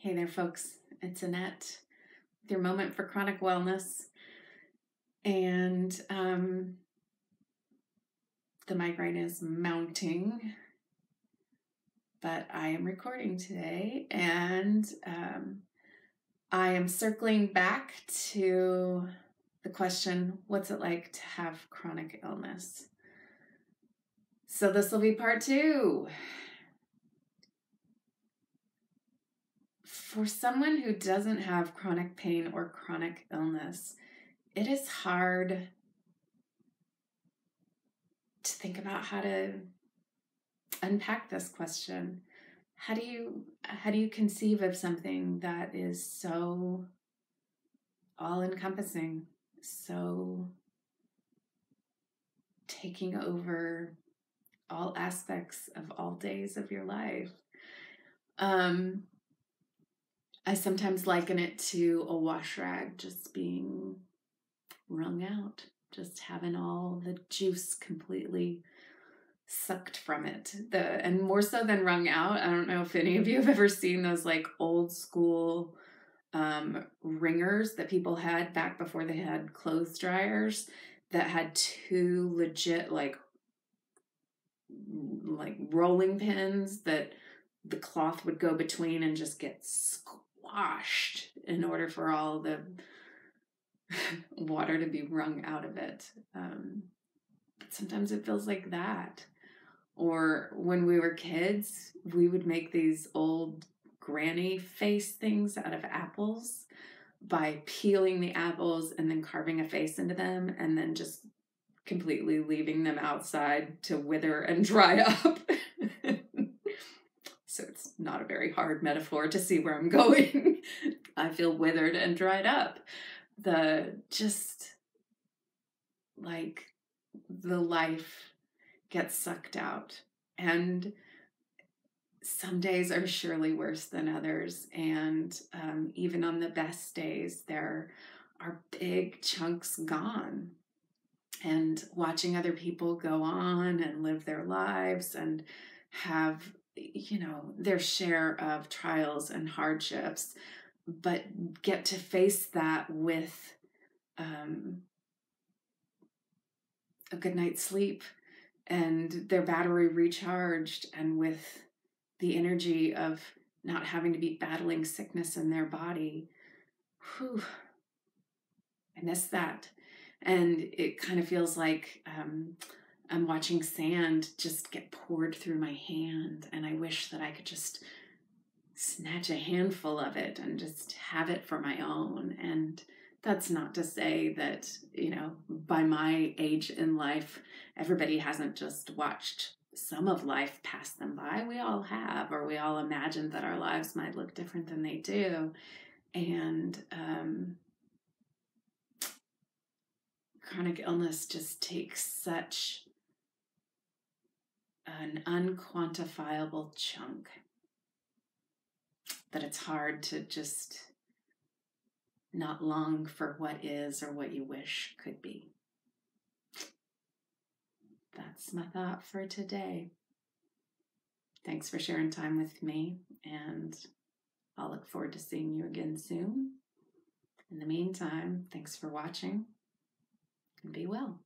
Hey there, folks. It's Annette with your moment for chronic wellness. And um, the migraine is mounting, but I am recording today and um, I am circling back to the question what's it like to have chronic illness? So, this will be part two. For someone who doesn't have chronic pain or chronic illness, it is hard to think about how to unpack this question. How do you how do you conceive of something that is so all encompassing, so taking over all aspects of all days of your life? Um, I sometimes liken it to a wash rag just being wrung out, just having all the juice completely sucked from it. The and more so than wrung out. I don't know if any of you have ever seen those like old school um wringers that people had back before they had clothes dryers that had two legit like like rolling pins that the cloth would go between and just get washed in order for all the water to be wrung out of it. Um, sometimes it feels like that. Or when we were kids, we would make these old granny face things out of apples by peeling the apples and then carving a face into them and then just completely leaving them outside to wither and dry up so it's not a hard metaphor to see where I'm going. I feel withered and dried up. The just like the life gets sucked out. And some days are surely worse than others. And um, even on the best days, there are big chunks gone. And watching other people go on and live their lives and have you know, their share of trials and hardships, but get to face that with um, a good night's sleep and their battery recharged and with the energy of not having to be battling sickness in their body. Whew, I miss that. And it kind of feels like um, I'm watching sand just get poured through my hand, and I wish that I could just snatch a handful of it and just have it for my own. And that's not to say that, you know, by my age in life, everybody hasn't just watched some of life pass them by. We all have, or we all imagine that our lives might look different than they do. And um, chronic illness just takes such an unquantifiable chunk that it's hard to just not long for what is or what you wish could be. That's my thought for today. Thanks for sharing time with me, and I'll look forward to seeing you again soon. In the meantime, thanks for watching and be well.